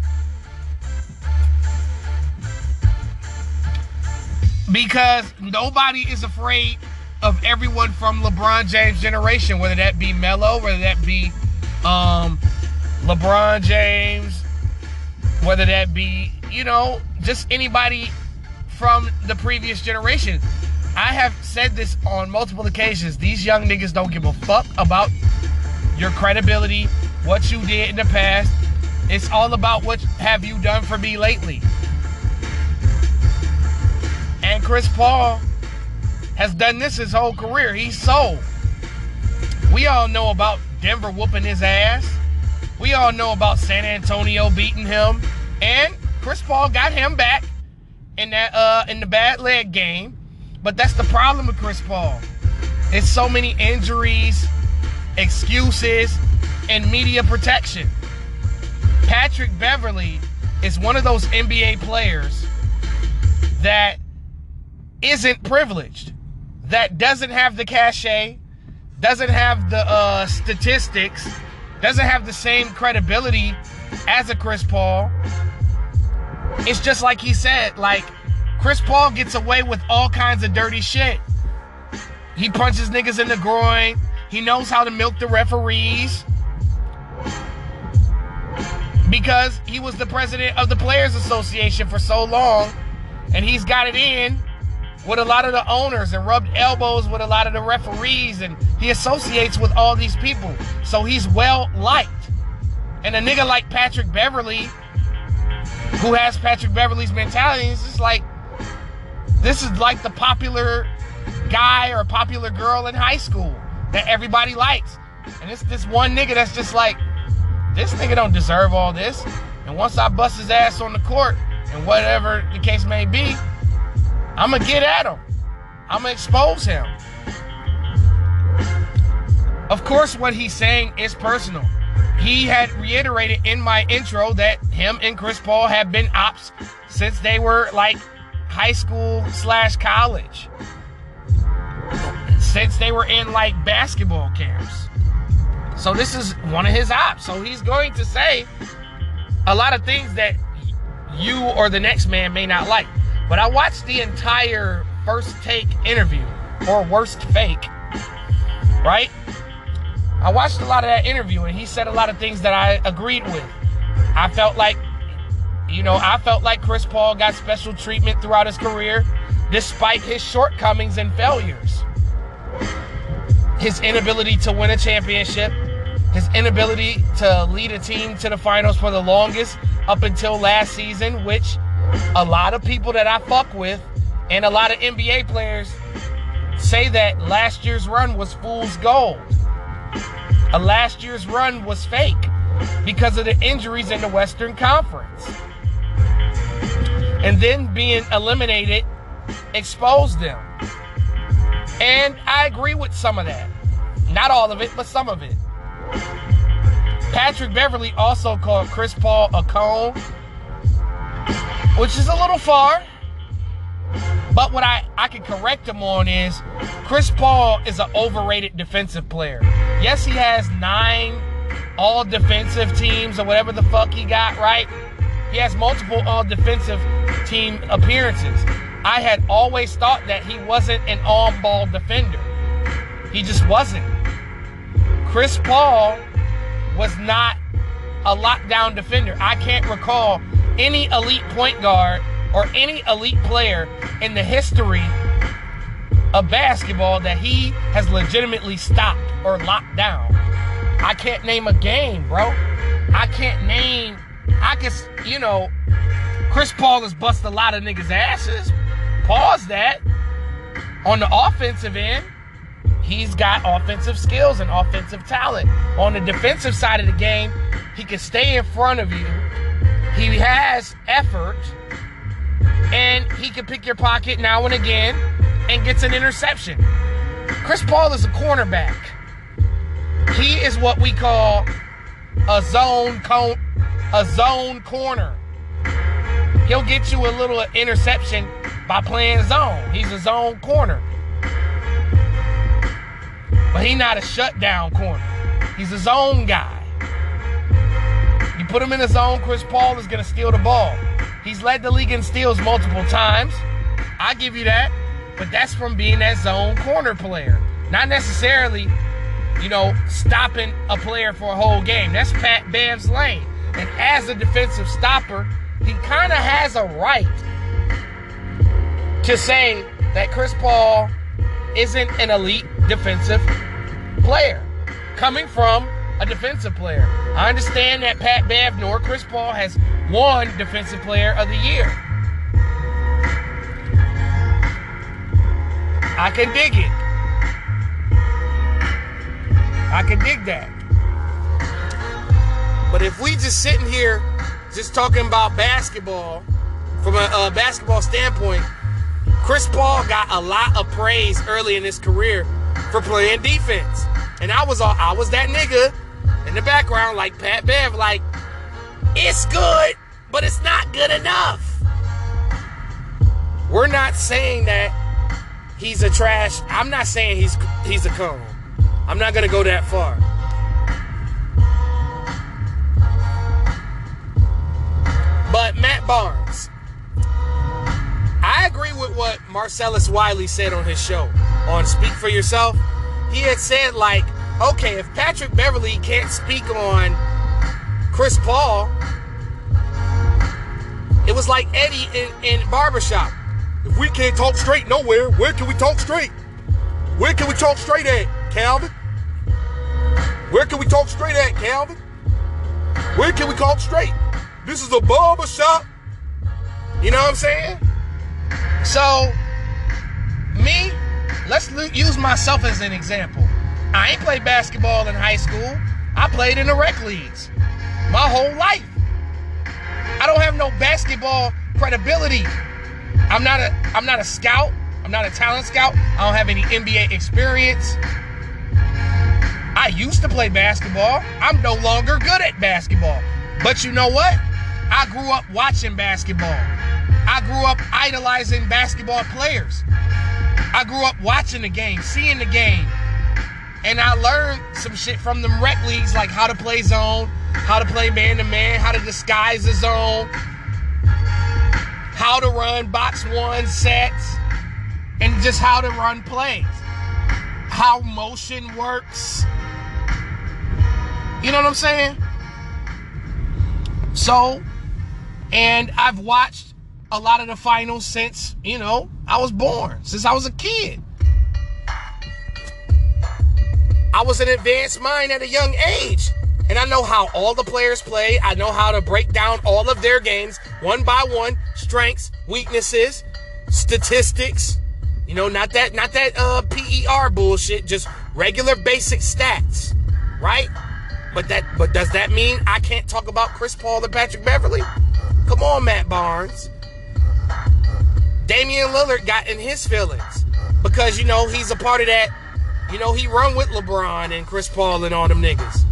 S1: Because nobody is afraid of everyone from LeBron James generation, whether that be Melo, whether that be um, LeBron James, whether that be, you know, just anybody from the previous generation. I have said this on multiple occasions. These young niggas don't give a fuck about your credibility, what you did in the past, it's all about what have you done for me lately. And Chris Paul has done this his whole career. He's sold. We all know about Denver whooping his ass. We all know about San Antonio beating him. And Chris Paul got him back in that uh in the bad leg game. But that's the problem with Chris Paul. It's so many injuries, excuses, and media protection. Patrick Beverley is one of those NBA players that isn't privileged, that doesn't have the cachet, doesn't have the uh, statistics, doesn't have the same credibility as a Chris Paul. It's just like he said, like Chris Paul gets away with all kinds of dirty shit. He punches niggas in the groin. He knows how to milk the referees because he was the president of the Players Association for so long, and he's got it in with a lot of the owners and rubbed elbows with a lot of the referees, and he associates with all these people. So he's well liked. And a nigga like Patrick Beverley, who has Patrick Beverley's mentality, is just like, this is like the popular guy or popular girl in high school that everybody likes. And it's this one nigga that's just like, this nigga don't deserve all this. And once I bust his ass on the court, and whatever the case may be, I'm gonna get at him. I'm gonna expose him. Of course, what he's saying is personal. He had reiterated in my intro that him and Chris Paul have been ops since they were like high school slash college. Since they were in like basketball camps. So this is one of his ops. So he's going to say a lot of things that you or the next man may not like. But I watched the entire first take interview or worst fake, right? I watched a lot of that interview and he said a lot of things that I agreed with. I felt like, you know, I felt like Chris Paul got special treatment throughout his career despite his shortcomings and failures. His inability to win a championship, his inability to lead a team to the finals for the longest up until last season, which a lot of people that I fuck with and a lot of NBA players say that last year's run was fool's gold. A last year's run was fake because of the injuries in the Western Conference. And then being eliminated exposed them. And I agree with some of that. Not all of it, but some of it. Patrick Beverley also called Chris Paul a cone, which is a little far. But what I, I can correct him on is Chris Paul is an overrated defensive player. Yes, he has nine all defensive teams or whatever the fuck he got, right? He has multiple all defensive team appearances. I had always thought that he wasn't an on ball defender. He just wasn't. Chris Paul was not a lockdown defender. I can't recall any elite point guard or any elite player in the history of basketball that he has legitimately stopped or locked down. I can't name a game, bro. I can't name. I can, you know, Chris Paul has busted a lot of niggas' asses. Pause that. On the offensive end, he's got offensive skills and offensive talent. On the defensive side of the game, he can stay in front of you. He has effort, and he can pick your pocket now and again and gets an interception. Chris Paul is a cornerback. He is what we call a zone con- a zone corner. He'll get you a little interception by playing zone. He's a zone corner. But he's not a shutdown corner. He's a zone guy. You put him in a zone, Chris Paul is going to steal the ball. He's led the league in steals multiple times. I give you that, but that's from being that zone corner player, not necessarily, you know, stopping a player for a whole game. That's Pat Bam's lane, and as a defensive stopper, he kind of has a right to say that Chris Paul isn't an elite defensive player coming from a defensive player. I understand that Pat Bev nor Chris Paul has won Defensive Player of the Year. I can dig it. I can dig that. But if we just sitting here just talking about basketball from a, a basketball standpoint, Chris Paul got a lot of praise early in his career for playing defense. And I was all, I was that nigga in the background like Pat Bev, like, it's good, but it's not good enough. We're not saying that he's a trash. I'm not saying he's he's a cone. I'm not gonna go that far. But Matt Barnes, I agree with what Marcellus Wiley said on his show on Speak for Yourself. He had said, like, okay, if Patrick Beverley can't speak on Chris Paul, it was like Eddie in, in Barbershop. If we can't talk straight nowhere, where can we talk straight? Where can we talk straight at, Calvin? Where can we talk straight at, Calvin? Where can we talk straight? This is a barber shop. You know what I'm saying? So, me, let's use myself as an example. I ain't played basketball in high school. I played in the rec leagues my whole life. I don't have no basketball credibility. I'm not a I'm not a scout. I'm not a talent scout. I don't have any NBA experience. I used to play basketball. I'm no longer good at basketball. But you know what? I grew up watching basketball. I grew up idolizing basketball players. I grew up watching the game, seeing the game. And I learned some shit from them rec leagues, like how to play zone, how to play man to man, how to disguise the zone, how to run box one sets, and just how to run plays, how motion works. You know what I'm saying? So, and I've watched a lot of the finals since, you know, I was born, since I was a kid. I was an advanced mind at a young age. And I know how all the players play. I know how to break down all of their games one by one, strengths, weaknesses, statistics. You know, not that not that uh PER bullshit, just regular basic stats, right? But that but does that mean I can't talk about Chris Paul and Patrick Beverley? Come on, Matt Barnes. Damian Lillard got in his feelings because you know he's a part of that. You know he run with LeBron and Chris Paul and all them niggas.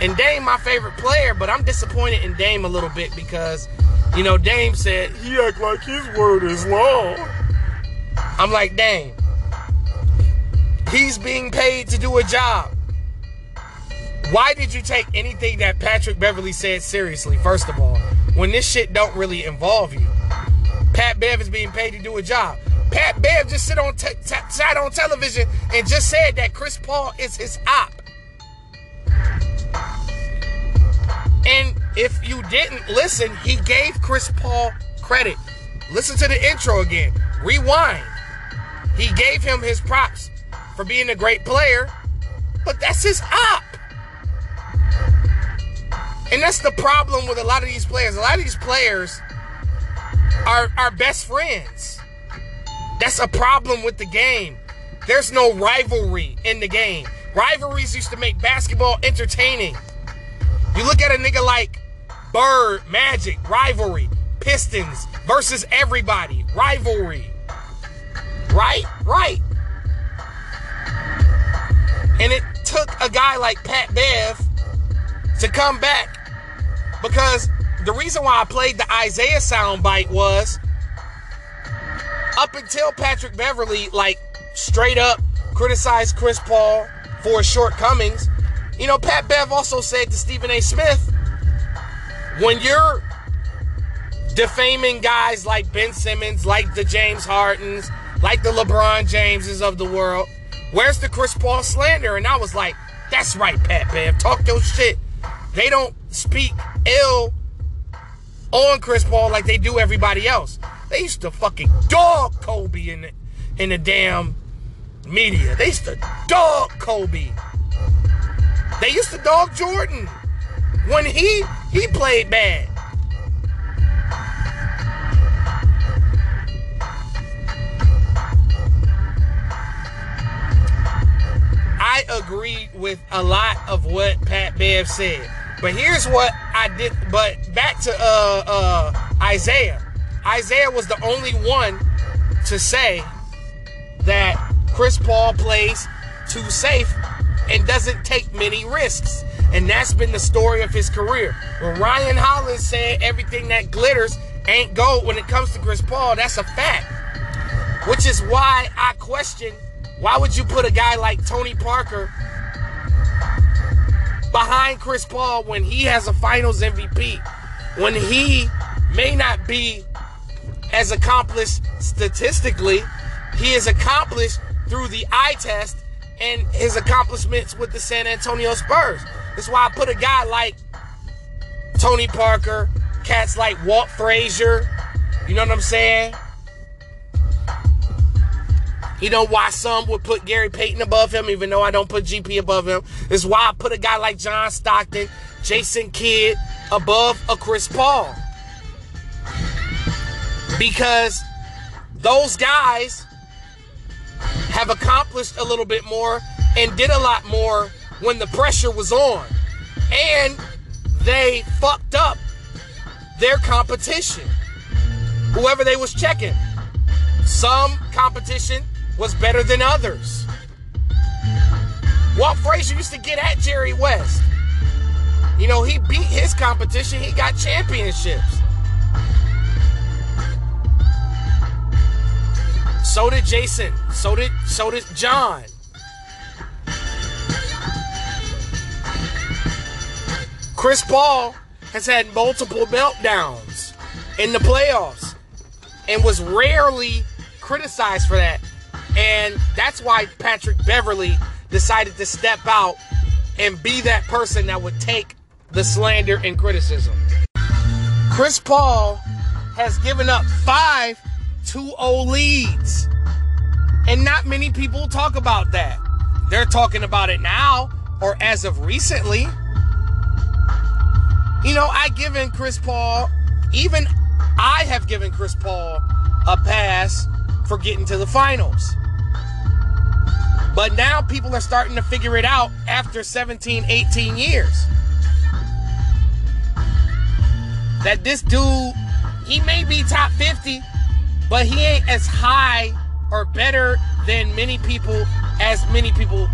S1: And Dame, my favorite player, but I'm disappointed in Dame a little bit because, you know, Dame said he act like his word is law. I'm like, Dame, he's being paid to do a job. Why did you take anything that Patrick Beverley said seriously? First of all, when this shit don't really involve you. Pat Bev is being paid to do a job. Pat Bev just sit on te- te- sat on television and just said that Chris Paul is his op. And if you didn't listen, he gave Chris Paul credit. Listen to the intro again. Rewind. He gave him his props for being a great player, but that's his op. And that's the problem with a lot of these players. A lot of these players are, are best friends. That's a problem with the game. There's no rivalry in the game. Rivalries used to make basketball entertaining. You look at a nigga like Bird, Magic, rivalry. Pistons versus everybody, rivalry. Right? Right. And it took a guy like Pat Bev to come back because the reason why I played the Isaiah soundbite was up until Patrick Beverley, like, straight up criticized Chris Paul for his shortcomings. You know, Pat Bev also said to Stephen A. Smith, when you're defaming guys like Ben Simmons, like the James Hardens, like the LeBron Jameses of the world. Where's the Chris Paul slander? And I was like, that's right, Pat Bev. Talk your shit. They don't speak ill on Chris Paul like they do everybody else. They used to fucking dog Kobe in the, in the damn media. They used to dog Kobe. They used to dog Jordan when he he played bad. I agree with a lot of what Pat Bev said. But here's what I did. But back to uh, uh, Isaiah. Isaiah was the only one to say that Chris Paul plays too safe and doesn't take many risks. And that's been the story of his career. When Ryan Hollins said everything that glitters ain't gold when it comes to Chris Paul, that's a fact. Which is why I question why would you put a guy like Tony Parker behind Chris Paul when he has a finals MVP? When he may not be as accomplished statistically, he is accomplished through the eye test and his accomplishments with the San Antonio Spurs. That's why I put a guy like Tony Parker, cats like Walt Frazier, you know what I'm saying? You know why some would put Gary Payton above him, even though I don't put GP above him. Is why I put a guy like John Stockton, Jason Kidd above a Chris Paul. Because those guys have accomplished a little bit more and did a lot more when the pressure was on. And they fucked up their competition. Whoever they was checking. Some competition was better than others. Walt Frazier used to get at Jerry West. You know, he beat his competition, he got championships. So did Jason. So did so did John. Chris Paul has had multiple meltdowns in the playoffs and was rarely criticized for that. And that's why Patrick Beverley decided to step out and be that person that would take the slander and criticism. Chris Paul has given up five 2-0 leads. And not many people talk about that. They're talking about it now or as of recently. You know, I given Chris Paul, even I have given Chris Paul a pass for getting to the finals. But now people are starting to figure it out after 17, 18 years. That this dude, he may be top 50, but he ain't as high or better than many people as many people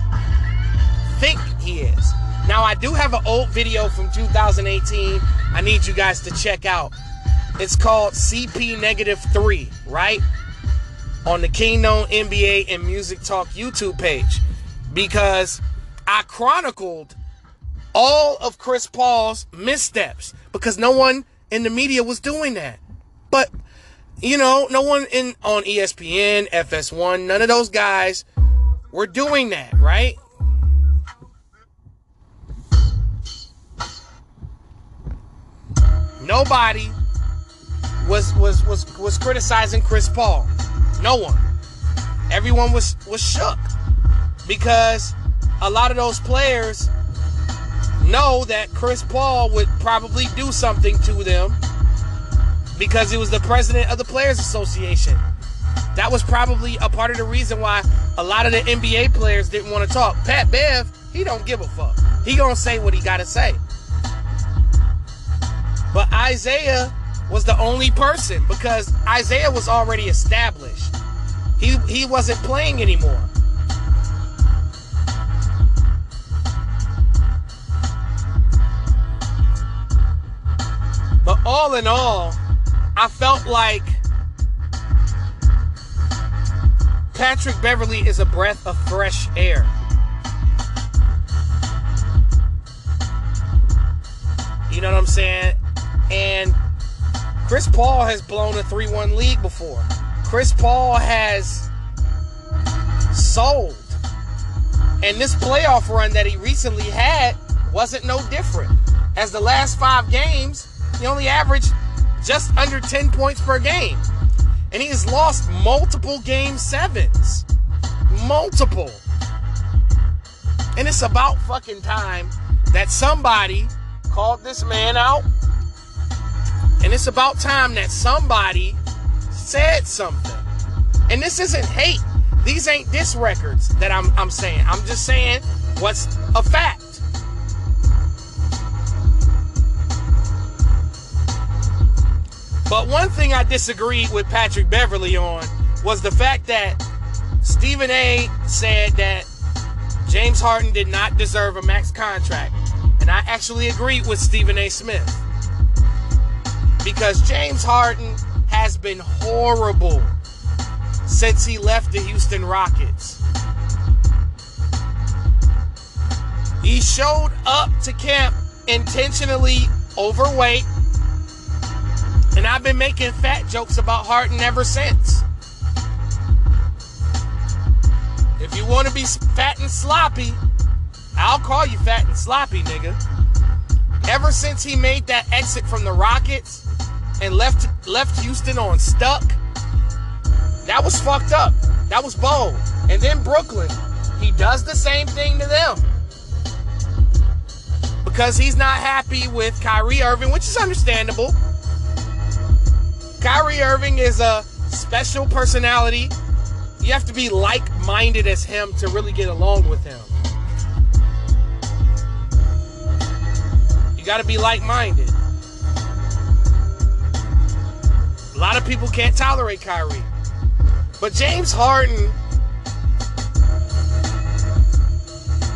S1: think he is. Now, I do have an old video from 2018 I need you guys to check out. It's called CP Negative 3, right? On the Kingdom NBA and Music Talk YouTube page. Because I chronicled all of Chris Paul's missteps because no one in the media was doing that. But you know, no one in on ESPN, FS1, none of those guys were doing that, right? Nobody was was was was criticizing Chris Paul. No one. Everyone was was shook because a lot of those players know that Chris Paul would probably do something to them because he was the president of the Players Association. That was probably a part of the reason why a lot of the NBA players didn't want to talk. Pat Bev, he don't give a fuck. He gonna say what he gotta say. But Isaiah was the only person because Isaiah was already established. He he wasn't playing anymore. But all in all, I felt like Patrick Beverley is a breath of fresh air. You know what I'm saying? And Chris Paul has blown a 3 1 lead before. Chris Paul has sold. And this playoff run that he recently had wasn't no different. As the last five games, he only averaged just under 10 points per game. And he has lost multiple game sevens. Multiple. And it's about fucking time that somebody called this man out. And it's about time that somebody said something. And this isn't hate. These ain't diss records that I'm, I'm saying. I'm just saying what's a fact. But one thing I disagreed with Patrick Beverley on was the fact that Stephen A said that James Harden did not deserve a max contract. And I actually agreed with Stephen A. Smith. Because James Harden has been horrible since he left the Houston Rockets. He showed up to camp intentionally overweight. And I've been making fat jokes about Harden ever since. If you want to be fat and sloppy, I'll call you fat and sloppy, nigga. Ever since he made that exit from the Rockets and left left Houston on stuck, that was fucked up. That was bold. And then Brooklyn, he does the same thing to them. Because he's not happy with Kyrie Irving, which is understandable. Kyrie Irving is a special personality. You have to be like minded as him to really get along with him. You got to be like minded. A lot of people can't tolerate Kyrie. But James Harden,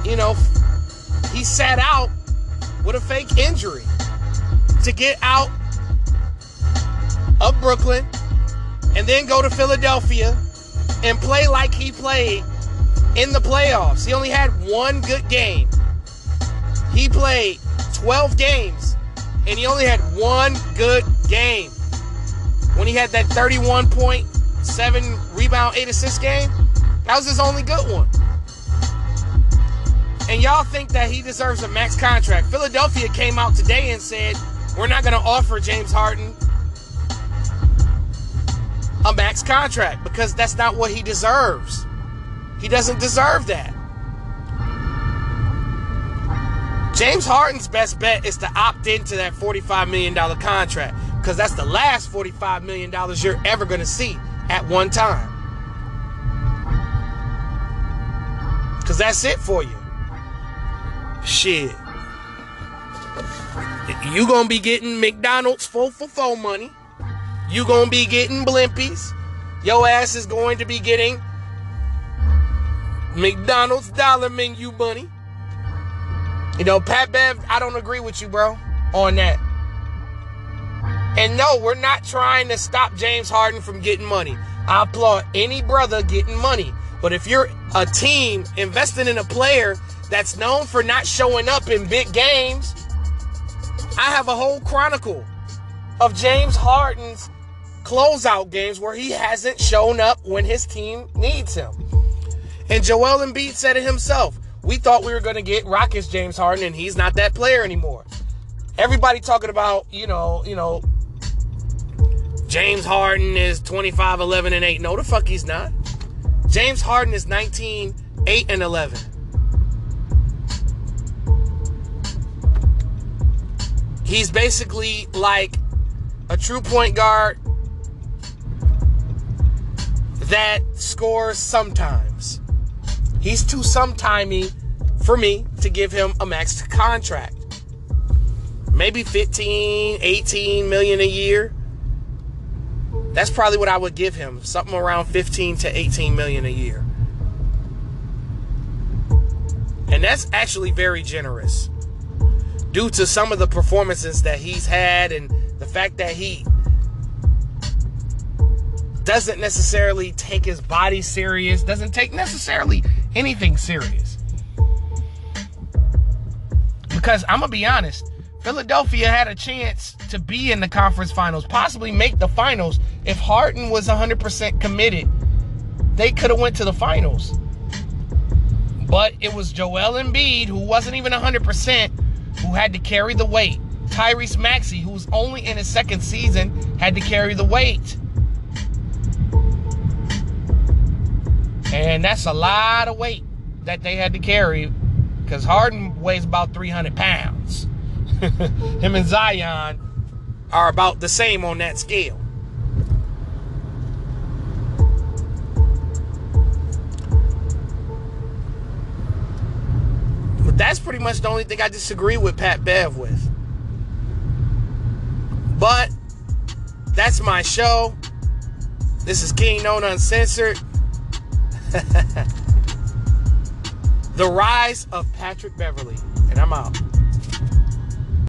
S1: you know, he sat out with a fake injury to get out of Brooklyn and then go to Philadelphia and play like he played in the playoffs. He only had one good game. He played 12 games and he only had one good game. When he had that 31.7 rebound, 8 assist game, that was his only good one. And y'all think that he deserves a max contract. Philadelphia came out today and said, we're not going to offer James Harden a max contract because that's not what he deserves. He doesn't deserve that. James Harden's best bet is to opt into that $45 million contract because that's the last $45 million you're ever going to see at one time. Because that's it for you. Shit. You gonna be getting McDonald's 4 for 4 money. You gonna be getting blimpies. Your ass is going to be getting McDonald's dollar menu money. You know, Pat Bev, I don't agree with you, bro, on that. And no, we're not trying to stop James Harden from getting money. I applaud any brother getting money. But if you're a team investing in a player that's known for not showing up in big games, I have a whole chronicle of James Harden's closeout games where he hasn't shown up when his team needs him. And Joel Embiid said it himself. We thought we were going to get Rockets James Harden, and he's not that player anymore. Everybody talking about, you know, you know, James Harden is 25, 11, and 8. No, the fuck he's not. James Harden is 19, 8, and 11. He's basically like a true point guard that scores sometimes. He's too sometimey for me to give him a max contract. Maybe 15, 18 million a year. That's probably what I would give him. Something around 15 to 18 million a year. And that's actually very generous. Due to some of the performances that he's had and the fact that he doesn't necessarily take his body serious, doesn't take necessarily anything serious. Because I'm going to be honest, Philadelphia had a chance to be in the conference finals, possibly make the finals. If Harden was 100% committed, they could have went to the finals. But it was Joel Embiid, who wasn't even 100%, who had to carry the weight. Tyrese Maxey, who's only in his second season, had to carry the weight. And that's a lot of weight that they had to carry because Harden weighs about 300 pounds. Him and Zion are about the same on that scale. But that's pretty much the only thing I disagree with Pat Bev with. But that's my show. This is King Known Uncensored. the Rise of Patrick Beverley. And I'm out.